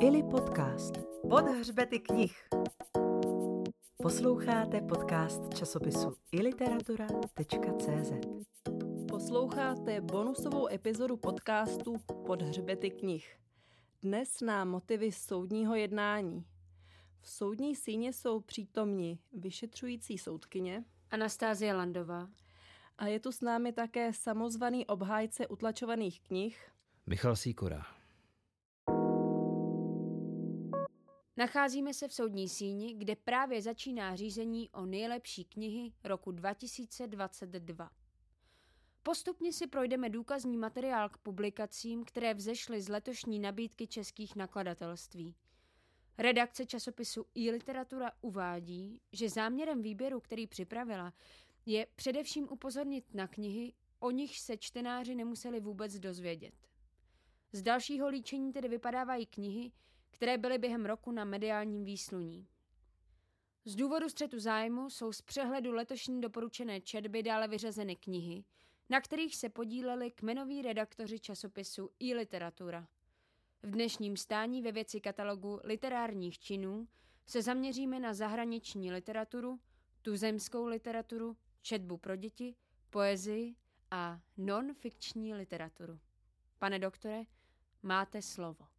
Ili podcast. Pod hřbety knih. Posloucháte podcast časopisu iliteratura.cz. Posloucháte bonusovou epizodu podcastu Pod hřbety knih. Dnes na motivy soudního jednání. V soudní síně jsou přítomni vyšetřující soudkyně Anastázia Landová. a je tu s námi také samozvaný obhájce utlačovaných knih Michal Sýkora. Nacházíme se v soudní síni, kde právě začíná řízení o nejlepší knihy roku 2022. Postupně si projdeme důkazní materiál k publikacím, které vzešly z letošní nabídky českých nakladatelství. Redakce časopisu e-literatura uvádí, že záměrem výběru, který připravila, je především upozornit na knihy, o nich se čtenáři nemuseli vůbec dozvědět. Z dalšího líčení tedy vypadávají knihy, které byly během roku na mediálním výsluní. Z důvodu střetu zájmu jsou z přehledu letošní doporučené četby dále vyřazeny knihy, na kterých se podíleli kmenoví redaktoři časopisu e-literatura. V dnešním stání ve věci katalogu literárních činů se zaměříme na zahraniční literaturu, tuzemskou literaturu, četbu pro děti, poezii a non-fikční literaturu. Pane doktore, máte slovo.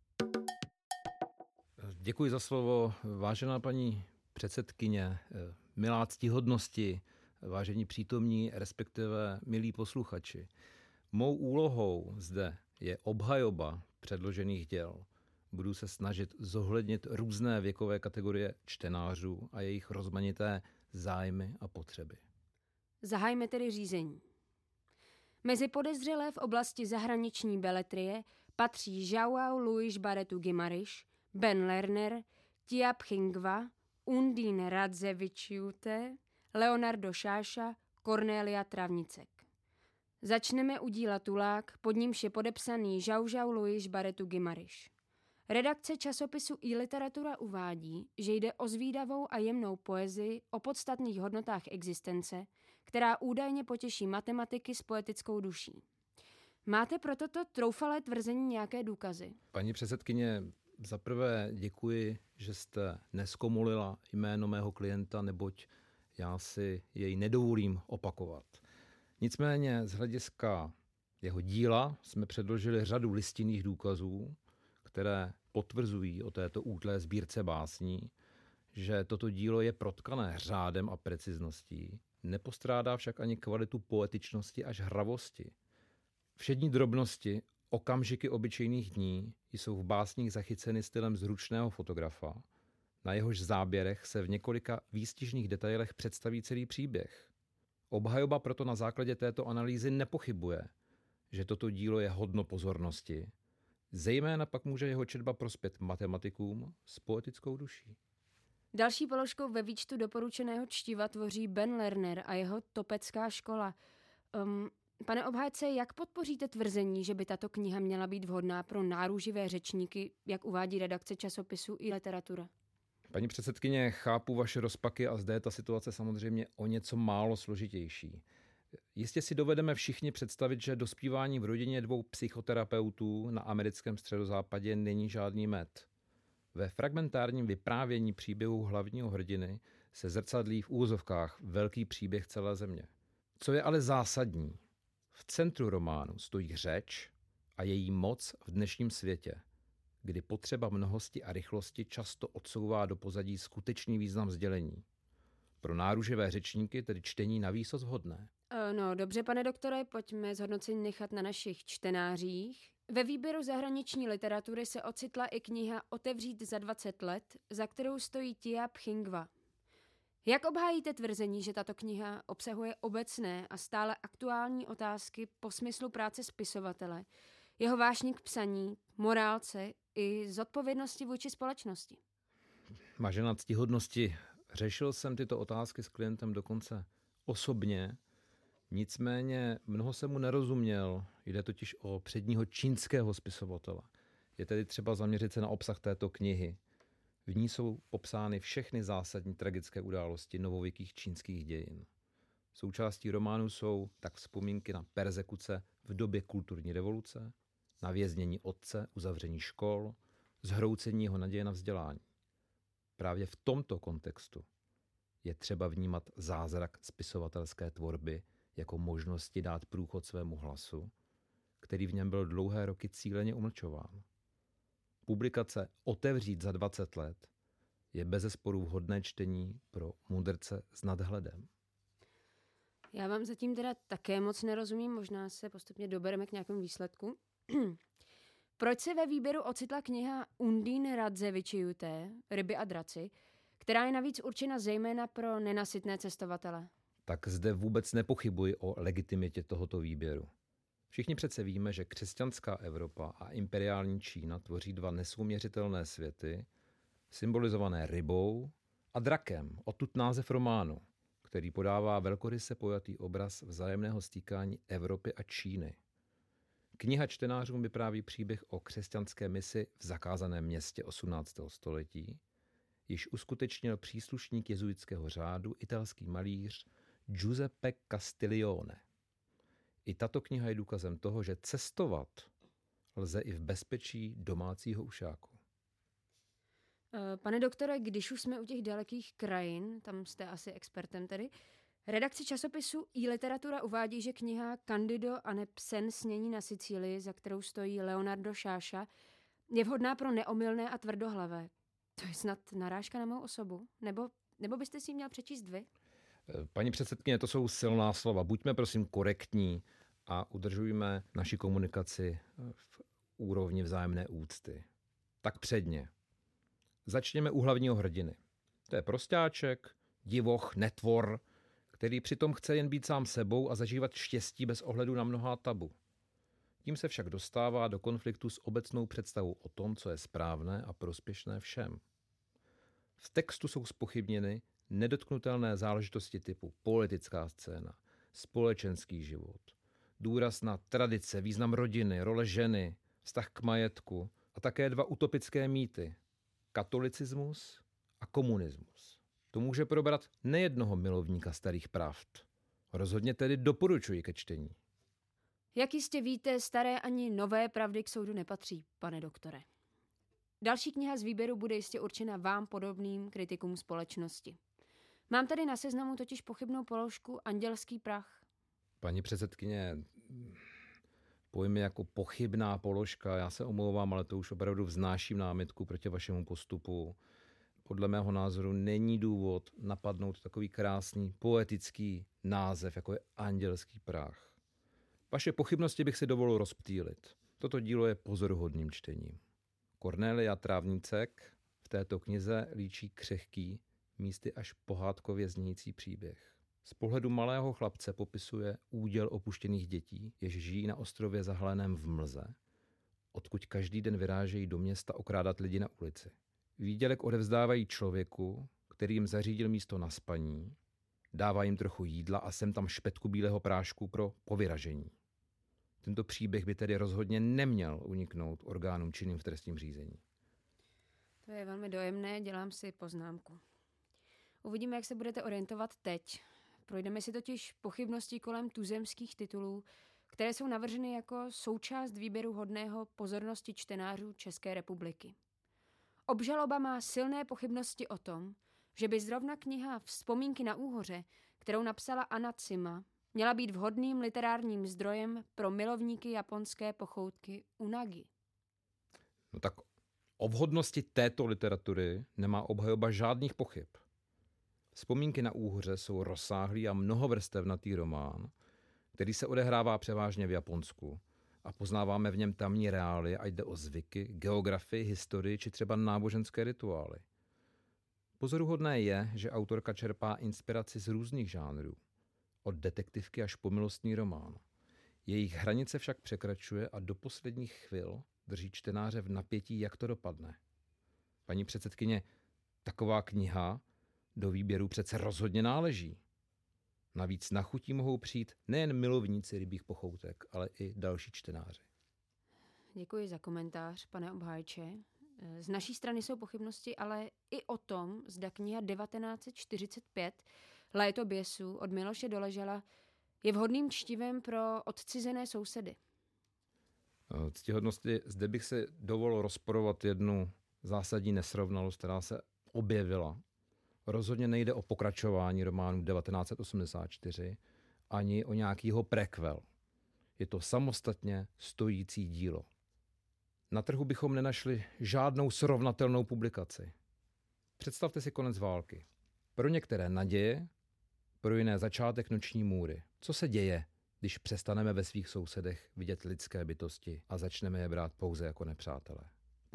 Děkuji za slovo, vážená paní předsedkyně, milá ctihodnosti, vážení přítomní, respektive milí posluchači. Mou úlohou zde je obhajoba předložených děl. Budu se snažit zohlednit různé věkové kategorie čtenářů a jejich rozmanité zájmy a potřeby. Zahajme tedy řízení. Mezi podezřelé v oblasti zahraniční beletrie patří Joao Luis Barretu Gimariš, Ben Lerner, Tia Pchingva, Undine Radzevičiute, Leonardo Šáša, Cornelia Travnicek. Začneme u díla Tulák, pod nímž je podepsaný Žaužau Luis Barretu Gimariš. Redakce časopisu e-literatura uvádí, že jde o zvídavou a jemnou poezii o podstatných hodnotách existence, která údajně potěší matematiky s poetickou duší. Máte pro toto troufalé tvrzení nějaké důkazy? Paní předsedkyně, za prvé děkuji, že jste neskomolila jméno mého klienta, neboť já si jej nedovolím opakovat. Nicméně z hlediska jeho díla jsme předložili řadu listinných důkazů, které potvrzují o této útlé sbírce básní, že toto dílo je protkané řádem a precizností, nepostrádá však ani kvalitu poetičnosti až hravosti. Všední drobnosti, okamžiky obyčejných dní jsou v básních zachyceny stylem zručného fotografa, na jehož záběrech se v několika výstižných detailech představí celý příběh. Obhajoba proto na základě této analýzy nepochybuje, že toto dílo je hodno pozornosti, zejména pak může jeho četba prospět matematikům s poetickou duší. Další položkou ve výčtu doporučeného čtiva tvoří Ben Lerner a jeho topecká škola. Um, pane obhájce, jak podpoříte tvrzení, že by tato kniha měla být vhodná pro náruživé řečníky, jak uvádí redakce časopisu i literatura? Paní předsedkyně, chápu vaše rozpaky a zde je ta situace samozřejmě o něco málo složitější. Jistě si dovedeme všichni představit, že dospívání v rodině dvou psychoterapeutů na americkém středozápadě není žádný med. Ve fragmentárním vyprávění příběhu hlavního hrdiny se zrcadlí v úzovkách velký příběh celé země. Co je ale zásadní, v centru románu stojí řeč a její moc v dnešním světě, kdy potřeba mnohosti a rychlosti často odsouvá do pozadí skutečný význam sdělení. Pro náruživé řečníky tedy čtení na výsost vhodné. No, dobře, pane doktore, pojďme zhodnocení nechat na našich čtenářích. Ve výběru zahraniční literatury se ocitla i kniha Otevřít za 20 let, za kterou stojí Tia Pchingva. Jak obhájíte tvrzení, že tato kniha obsahuje obecné a stále aktuální otázky po smyslu práce spisovatele, jeho vášní k psaní, morálce i zodpovědnosti vůči společnosti? Vážená ctihodnosti, řešil jsem tyto otázky s klientem dokonce osobně, nicméně mnoho jsem mu nerozuměl, jde totiž o předního čínského spisovatele. Je tedy třeba zaměřit se na obsah této knihy. V ní jsou popsány všechny zásadní tragické události novověkých čínských dějin. Součástí románu jsou tak vzpomínky na persekuce v době kulturní revoluce, na věznění otce, uzavření škol, zhroucení jeho naděje na vzdělání. Právě v tomto kontextu je třeba vnímat zázrak spisovatelské tvorby jako možnosti dát průchod svému hlasu, který v něm byl dlouhé roky cíleně umlčován. Publikace Otevřít za 20 let je bezesporu vhodné čtení pro mudrce s nadhledem. Já vám zatím teda také moc nerozumím, možná se postupně dobereme k nějakému výsledku. Proč se ve výběru ocitla kniha Undín Radzevičiuté, Ryby a draci, která je navíc určena zejména pro nenasytné cestovatele? Tak zde vůbec nepochybuji o legitimitě tohoto výběru. Všichni přece víme, že křesťanská Evropa a imperiální Čína tvoří dva nesouměřitelné světy, symbolizované rybou a drakem, odtud název románu, který podává velkoryse pojatý obraz vzájemného stýkání Evropy a Číny. Kniha čtenářům vypráví příběh o křesťanské misi v zakázaném městě 18. století, již uskutečnil příslušník jezuitského řádu italský malíř Giuseppe Castiglione. I tato kniha je důkazem toho, že cestovat lze i v bezpečí domácího ušáku. Eh, pane doktore, když už jsme u těch dalekých krajin, tam jste asi expertem tedy, redakci časopisu i literatura uvádí, že kniha Candido a ne Psen snění na Sicílii, za kterou stojí Leonardo Šáša, je vhodná pro neomylné a tvrdohlavé. To je snad narážka na mou osobu? Nebo, nebo byste si měl přečíst vy? Paní předsedkyně, to jsou silná slova. Buďme prosím korektní a udržujme naši komunikaci eh, v úrovni vzájemné úcty. Tak předně. Začněme u hlavního hrdiny. To je prostáček, divoch, netvor, který přitom chce jen být sám sebou a zažívat štěstí bez ohledu na mnohá tabu. Tím se však dostává do konfliktu s obecnou představou o tom, co je správné a prospěšné všem. V textu jsou spochybněny nedotknutelné záležitosti typu politická scéna, společenský život, důraz na tradice, význam rodiny, role ženy, vztah k majetku a také dva utopické mýty, katolicismus a komunismus. To může probrat nejednoho milovníka starých pravd. Rozhodně tedy doporučuji ke čtení. Jak jistě víte, staré ani nové pravdy k soudu nepatří, pane doktore. Další kniha z výběru bude jistě určena vám podobným kritikům společnosti. Mám tady na seznamu totiž pochybnou položku Andělský prach. Paní předsedkyně, pojmy jako pochybná položka, já se omlouvám, ale to už opravdu vznáším námitku proti vašemu postupu. Podle mého názoru není důvod napadnout takový krásný poetický název, jako je Andělský prach. Vaše pochybnosti bych si dovolil rozptýlit. Toto dílo je pozoruhodným čtením. Cornelia Trávnícek v této knize líčí křehký, místy až pohádkově znějící příběh. Z pohledu malého chlapce popisuje úděl opuštěných dětí, jež žijí na ostrově zahleném v mlze, odkud každý den vyrážejí do města okrádat lidi na ulici. Výdělek odevzdávají člověku, který jim zařídil místo na spaní, dává jim trochu jídla a sem tam špetku bílého prášku pro povyražení. Tento příběh by tedy rozhodně neměl uniknout orgánům činným v trestním řízení. To je velmi dojemné, dělám si poznámku. Uvidíme, jak se budete orientovat teď. Projdeme si totiž pochybnosti kolem tuzemských titulů, které jsou navrženy jako součást výběru hodného pozornosti čtenářů České republiky. Obžaloba má silné pochybnosti o tom, že by zrovna kniha Vzpomínky na úhoře, kterou napsala Anna Cima, měla být vhodným literárním zdrojem pro milovníky japonské pochoutky unagi. No tak o vhodnosti této literatury nemá obhajoba žádných pochyb. Vzpomínky na úhoře jsou rozsáhlý a mnohovrstevnatý román, který se odehrává převážně v Japonsku a poznáváme v něm tamní reály, ať jde o zvyky, geografii, historii či třeba náboženské rituály. Pozoruhodné je, že autorka čerpá inspiraci z různých žánrů, od detektivky až po milostný román. Jejich hranice však překračuje a do posledních chvil drží čtenáře v napětí, jak to dopadne. Paní předsedkyně, taková kniha do výběru přece rozhodně náleží. Navíc na chutí mohou přijít nejen milovníci rybích pochoutek, ale i další čtenáři. Děkuji za komentář, pane obhájče. Z naší strany jsou pochybnosti ale i o tom, zda kniha 1945 Léto běsů od Miloše Doležela je vhodným čtivem pro odcizené sousedy. Eh, ctihodnosti, zde bych si dovolil rozporovat jednu zásadní nesrovnalost, která se objevila. Rozhodně nejde o pokračování románu 1984, ani o nějakýho prequel. Je to samostatně stojící dílo. Na trhu bychom nenašli žádnou srovnatelnou publikaci. Představte si konec války. Pro některé naděje, pro jiné začátek noční můry. Co se děje, když přestaneme ve svých sousedech vidět lidské bytosti a začneme je brát pouze jako nepřátelé?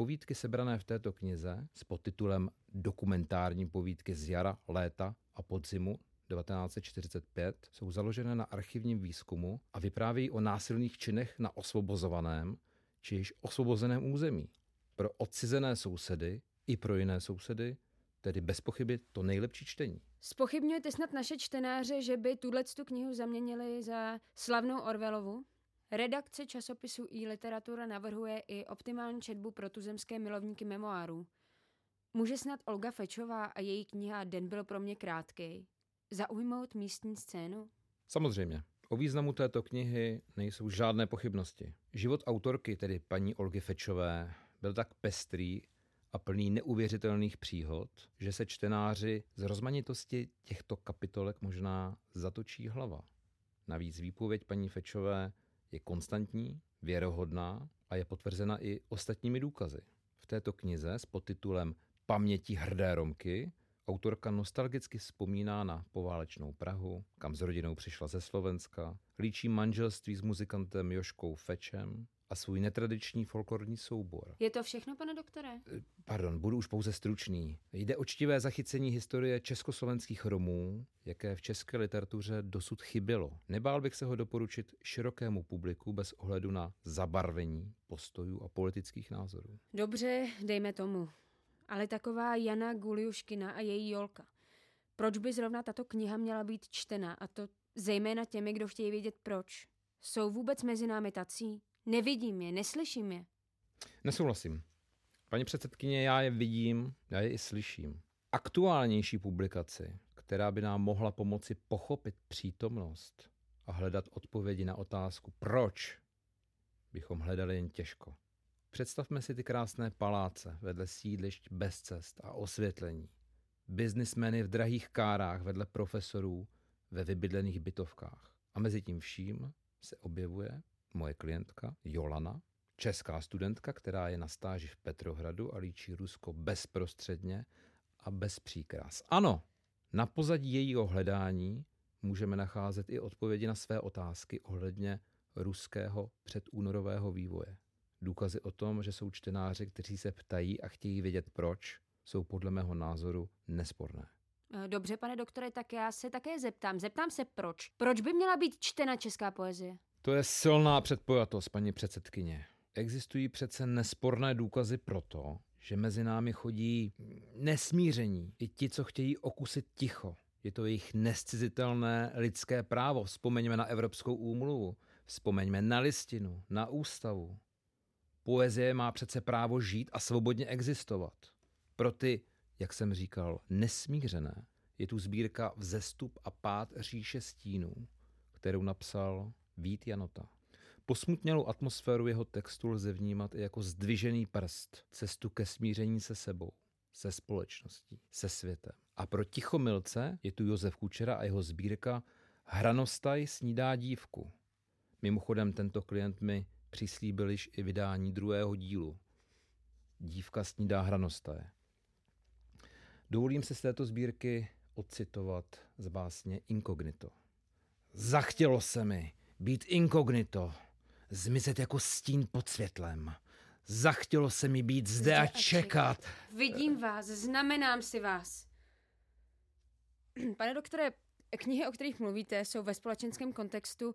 Povídky sebrané v této knize s podtitulem Dokumentární povídky z jara, léta a podzimu 1945 jsou založené na archivním výzkumu a vyprávějí o násilných činech na osvobozovaném či již osvobozeném území. Pro odcizené sousedy i pro jiné sousedy tedy bez pochyby to nejlepší čtení. Spochybňujete snad naše čtenáře, že by tuhle tu knihu zaměnili za slavnou Orvelovu? Redakce časopisu i literatura navrhuje i optimální četbu pro tuzemské milovníky memoárů. Může snad Olga Fečová a její kniha Den byl pro mě krátký zaujmout místní scénu? Samozřejmě. O významu této knihy nejsou žádné pochybnosti. Život autorky, tedy paní Olgy Fečové, byl tak pestrý a plný neuvěřitelných příhod, že se čtenáři z rozmanitosti těchto kapitolek možná zatočí hlava. Navíc výpověď paní Fečové je konstantní, věrohodná a je potvrzena i ostatními důkazy. V této knize s podtitulem Paměti hrdé Romky Autorka nostalgicky vzpomíná na poválečnou Prahu, kam s rodinou přišla ze Slovenska, líčí manželství s muzikantem Joškou Fečem a svůj netradiční folklorní soubor. Je to všechno, pane doktore? Eh, pardon, budu už pouze stručný. Jde o čtivé zachycení historie československých Romů, jaké v české literatuře dosud chybělo. Nebál bych se ho doporučit širokému publiku bez ohledu na zabarvení postojů a politických názorů. Dobře, dejme tomu ale taková Jana Guliuškina a její Jolka. Proč by zrovna tato kniha měla být čtena a to zejména těmi, kdo chtějí vědět proč? Jsou vůbec mezi námi tací? Nevidím je, neslyším je. Nesouhlasím. Paní předsedkyně, já je vidím, já je i slyším. Aktuálnější publikaci, která by nám mohla pomoci pochopit přítomnost a hledat odpovědi na otázku proč, bychom hledali jen těžko. Představme si ty krásné paláce vedle sídlišť bez cest a osvětlení. Biznismeny v drahých kárách vedle profesorů ve vybydlených bytovkách. A mezi tím vším se objevuje moje klientka Jolana, česká studentka, která je na stáži v Petrohradu a líčí Rusko bezprostředně a bez příkras. Ano, na pozadí jejího hledání můžeme nacházet i odpovědi na své otázky ohledně ruského předúnorového vývoje. Důkazy o tom, že jsou čtenáři, kteří se ptají a chtějí vědět proč, jsou podle mého názoru nesporné. Eh, dobře, pane doktore, tak já se také zeptám. Zeptám se proč. Proč by měla být čtena česká poezie? To je silná předpojatost, paní předsedkyně. Existují přece nesporné důkazy pro to, že mezi námi chodí nesmíření. I ti, co chtějí okusit ticho. Je to jejich nescizitelné lidské právo. Vzpomeňme na Evropskou úmluvu. Vzpomeňme na listinu, na ústavu. Poezie má přece právo žít a svobodně existovat. Pro ty, jak jsem říkal, nesmířené, je tu sbírka Vzestup a pád říše stínů, kterou napsal Vít Janota. Posmutnělou atmosféru jeho textu lze vnímat i jako zdvižený prst, cestu ke smíření se sebou, se společností, se světem. A pro tichomilce je tu Josef Kučera a jeho sbírka Hranostaj snídá dívku. Mimochodem tento klient mi přislíbil již i vydání druhého dílu. Dívka snídá hranostaje. Dovolím se z této sbírky odcitovat z básně Inkognito. Zachtělo se mi být inkognito, zmizet jako stín pod světlem. Zachtělo se mi být zde, zde a čekat. Vidím vás, znamenám si vás. Pane doktore, knihy, o kterých mluvíte, jsou ve společenském kontextu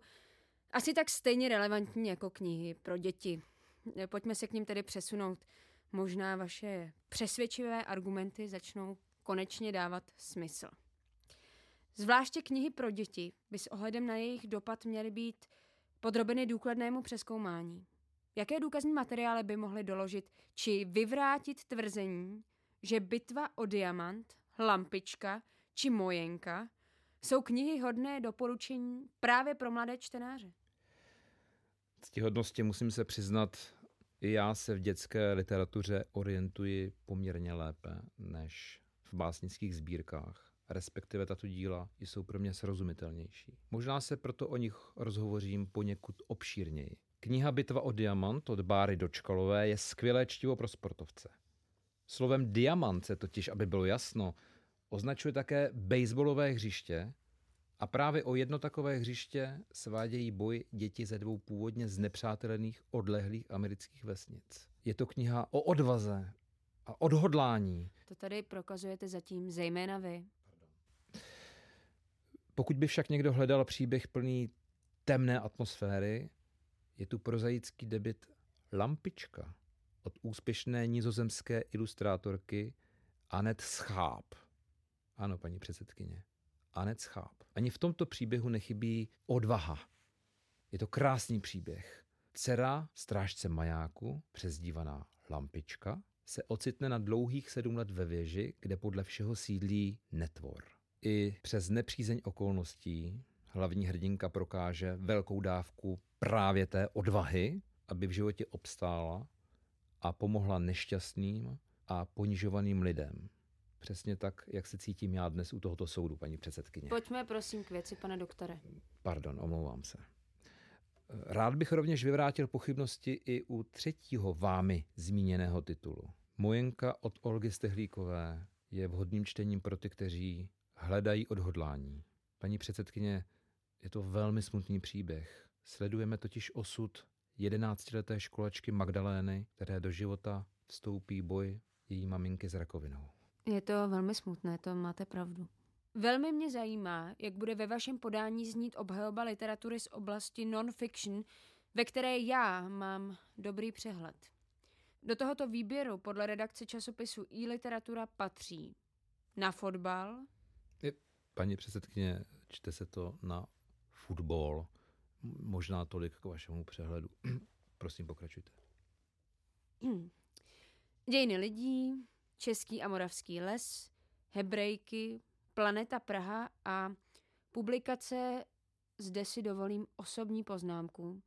asi tak stejně relevantní jako knihy pro děti. Pojďme se k ním tedy přesunout. Možná vaše přesvědčivé argumenty začnou konečně dávat smysl. Zvláště knihy pro děti by s ohledem na jejich dopad měly být podrobeny důkladnému přeskoumání. Jaké důkazní materiály by mohly doložit či vyvrátit tvrzení, že bitva o diamant, lampička či mojenka jsou knihy hodné doporučení právě pro mladé čtenáře? ctihodnosti musím se přiznat, i já se v dětské literatuře orientuji poměrně lépe než v básnických sbírkách. Respektive tato díla jsou pro mě srozumitelnější. Možná se proto o nich rozhovořím poněkud obšírněji. Kniha Bitva o diamant od Báry Dočkalové je skvělé čtivo pro sportovce. Slovem diamant se totiž, aby bylo jasno, označuje také baseballové hřiště a právě o jedno takové hřiště svádějí boj děti ze dvou původně znepřátelených odlehlých amerických vesnic. Je to kniha o odvaze a odhodlání. To tady prokazujete zatím zejména vy. Pokud by však někdo hledal příběh plný temné atmosféry, je tu prozaický debit Lampička od úspěšné nizozemské ilustrátorky Anet Scháp. Ano, paní předsedkyně. Anet Scháp. Ani v tomto příběhu nechybí odvaha. Je to krásný příběh. Dcera strážce majáku, přezdívaná Lampička, se ocitne na dlouhých sedm let ve věži, kde podle všeho sídlí netvor. I přes nepřízeň okolností hlavní hrdinka prokáže velkou dávku právě té odvahy, aby v životě obstála a pomohla nešťastným a ponižovaným lidem. Přesně tak, jak se cítím já dnes u tohoto soudu, paní předsedkyně. Pojďme prosím k věci, pane doktore. Pardon, omlouvám se. Rád bych rovněž vyvrátil pochybnosti i u třetího vámi zmíněného titulu. Mojenka od Olgy Stehlíkové je vhodným čtením pro ty, kteří hledají odhodlání. Paní předsedkyně, je to velmi smutný příběh. Sledujeme totiž osud jedenáctileté školačky Magdalény, které do života vstoupí boj její maminky s rakovinou. Je to velmi smutné, to máte pravdu. Velmi mě zajímá, jak bude ve vašem podání znít obhajoba literatury z oblasti non-fiction, ve které já mám dobrý přehled. Do tohoto výběru podle redakce časopisu e-literatura patří na fotbal. Paní předsedkyně, čte se to na fotbal. Možná tolik k vašemu přehledu. Prosím, pokračujte. Dějiny lidí, Český a moravský les, Hebrejky, Planeta Praha a publikace Zde si dovolím osobní poznámku.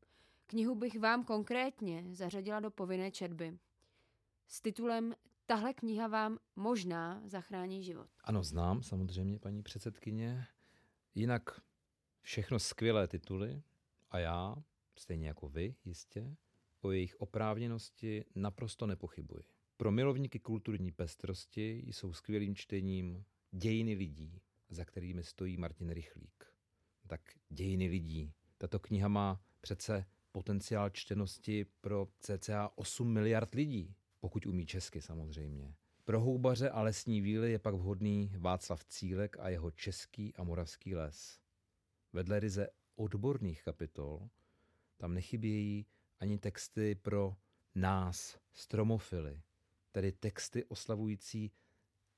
Knihu bych vám konkrétně zařadila do povinné četby. S titulem Tahle kniha vám možná zachrání život. Ano, znám samozřejmě, paní předsedkyně. Jinak všechno skvělé tituly a já, stejně jako vy, jistě, o jejich oprávněnosti naprosto nepochybuji. Pro milovníky kulturní pestrosti jsou skvělým čtením Dějiny lidí, za kterými stojí Martin Rychlík. Tak Dějiny lidí. Tato kniha má přece potenciál čtenosti pro cca 8 miliard lidí, pokud umí česky samozřejmě. Pro houbaře a lesní víly je pak vhodný Václav Cílek a jeho český a moravský les. Vedle ryze odborných kapitol tam nechybějí ani texty pro nás, stromofily, tedy texty oslavující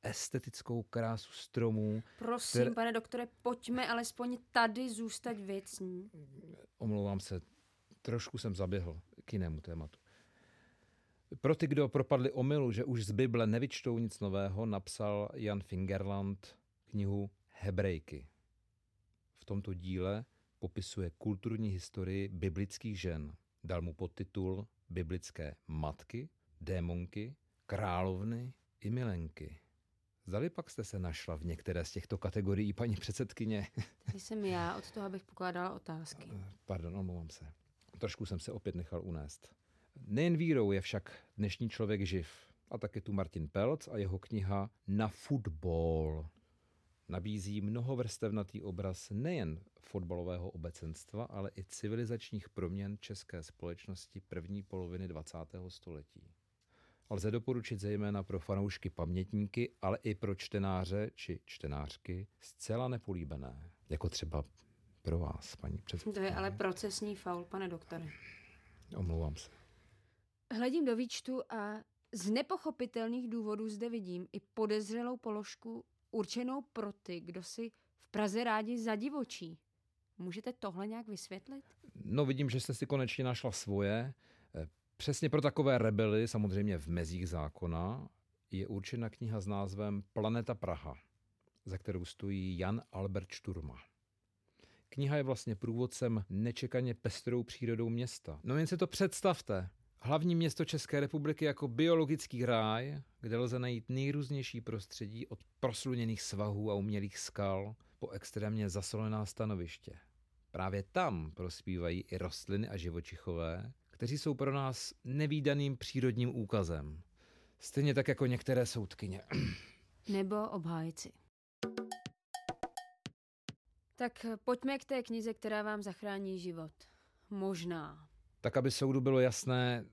estetickou krásu stromů. Prosím, které... pane doktore, pojďme alespoň tady zůstat věcní. Omlouvám se, trošku jsem zaběhl k jinému tématu. Pro ty, kdo propadli omylu, že už z Bible nevyčtou nic nového, napsal Jan Fingerland knihu Hebrejky. V tomto díle popisuje kulturní historii biblických žen. Dal mu podtitul Biblické matky, démonky královny i milenky. Zdali pak jste se našla v některé z těchto kategorií, paní předsedkyně? Tady jsem já od toho, abych pokládala otázky. Pardon, omlouvám se. Trošku jsem se opět nechal unést. Nejen vírou je však dnešní člověk živ. A taky tu Martin Pelc a jeho kniha Na fotbal. Nabízí mnohovrstevnatý obraz nejen fotbalového obecenstva, ale i civilizačních proměn české společnosti první poloviny 20. století lze doporučit zejména pro fanoušky pamětníky, ale i pro čtenáře či čtenářky zcela nepolíbené, jako třeba pro vás, paní předsedkyně. To je ale procesní faul, pane doktore. Omlouvám se. Hledím do výčtu a z nepochopitelných důvodů zde vidím i podezřelou položku určenou pro ty, kdo si v Praze rádi zadivočí. Můžete tohle nějak vysvětlit? No vidím, že jste si konečně našla svoje. Přesně pro takové rebely, samozřejmě v mezích zákona, je určena kniha s názvem Planeta Praha, za kterou stojí Jan Albert Šturma. Kniha je vlastně průvodcem nečekaně pestrou přírodou města. No jen si to představte. Hlavní město České republiky jako biologický ráj, kde lze najít nejrůznější prostředí od prosluněných svahů a umělých skal po extrémně zasolená stanoviště. Právě tam prospívají i rostliny a živočichové, kteří jsou pro nás nevýdaným přírodním úkazem. Stejně tak jako některé soudkyně. Nebo obhájci. Tak pojďme k té knize, která vám zachrání život. Možná. Tak, aby soudu bylo jasné,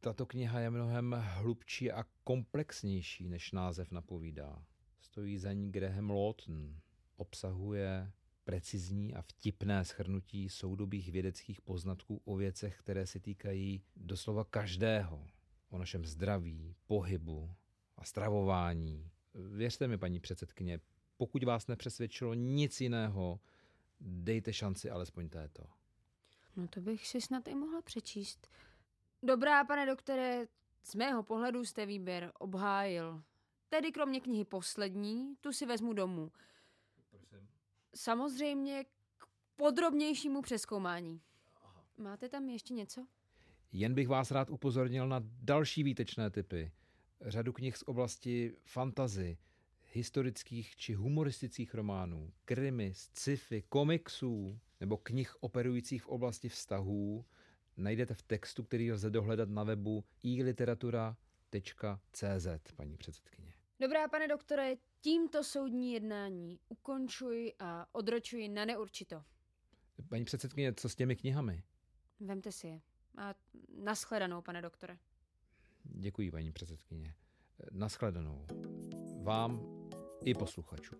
tato kniha je mnohem hlubší a komplexnější, než název napovídá. Stojí za ní Graham Lawton. Obsahuje precizní a vtipné schrnutí soudobých vědeckých poznatků o věcech, které se týkají doslova každého. O našem zdraví, pohybu a stravování. Věřte mi, paní předsedkyně, pokud vás nepřesvědčilo nic jiného, dejte šanci alespoň této. No to bych si snad i mohla přečíst. Dobrá, pane doktore, z mého pohledu jste výběr obhájil. Tedy kromě knihy poslední, tu si vezmu domů. Prosím. Samozřejmě k podrobnějšímu přeskoumání. Máte tam ještě něco? Jen bych vás rád upozornil na další výtečné typy. Řadu knih z oblasti fantazy, historických či humoristických románů, krimi, sci-fi, komiksů nebo knih operujících v oblasti vztahů najdete v textu, který lze dohledat na webu iliteratura.cz, paní předsedkyně. Dobrá, pane doktore, tímto soudní jednání ukončuji a odročuji na neurčito. Paní předsedkyně, co s těmi knihami? Vemte si je. A naschledanou, pane doktore. Děkuji, paní předsedkyně. Naschledanou. Vám i posluchačům.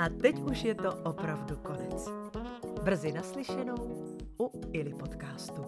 A teď už je to opravdu konec. Brzy naslyšenou u Ili podcastu.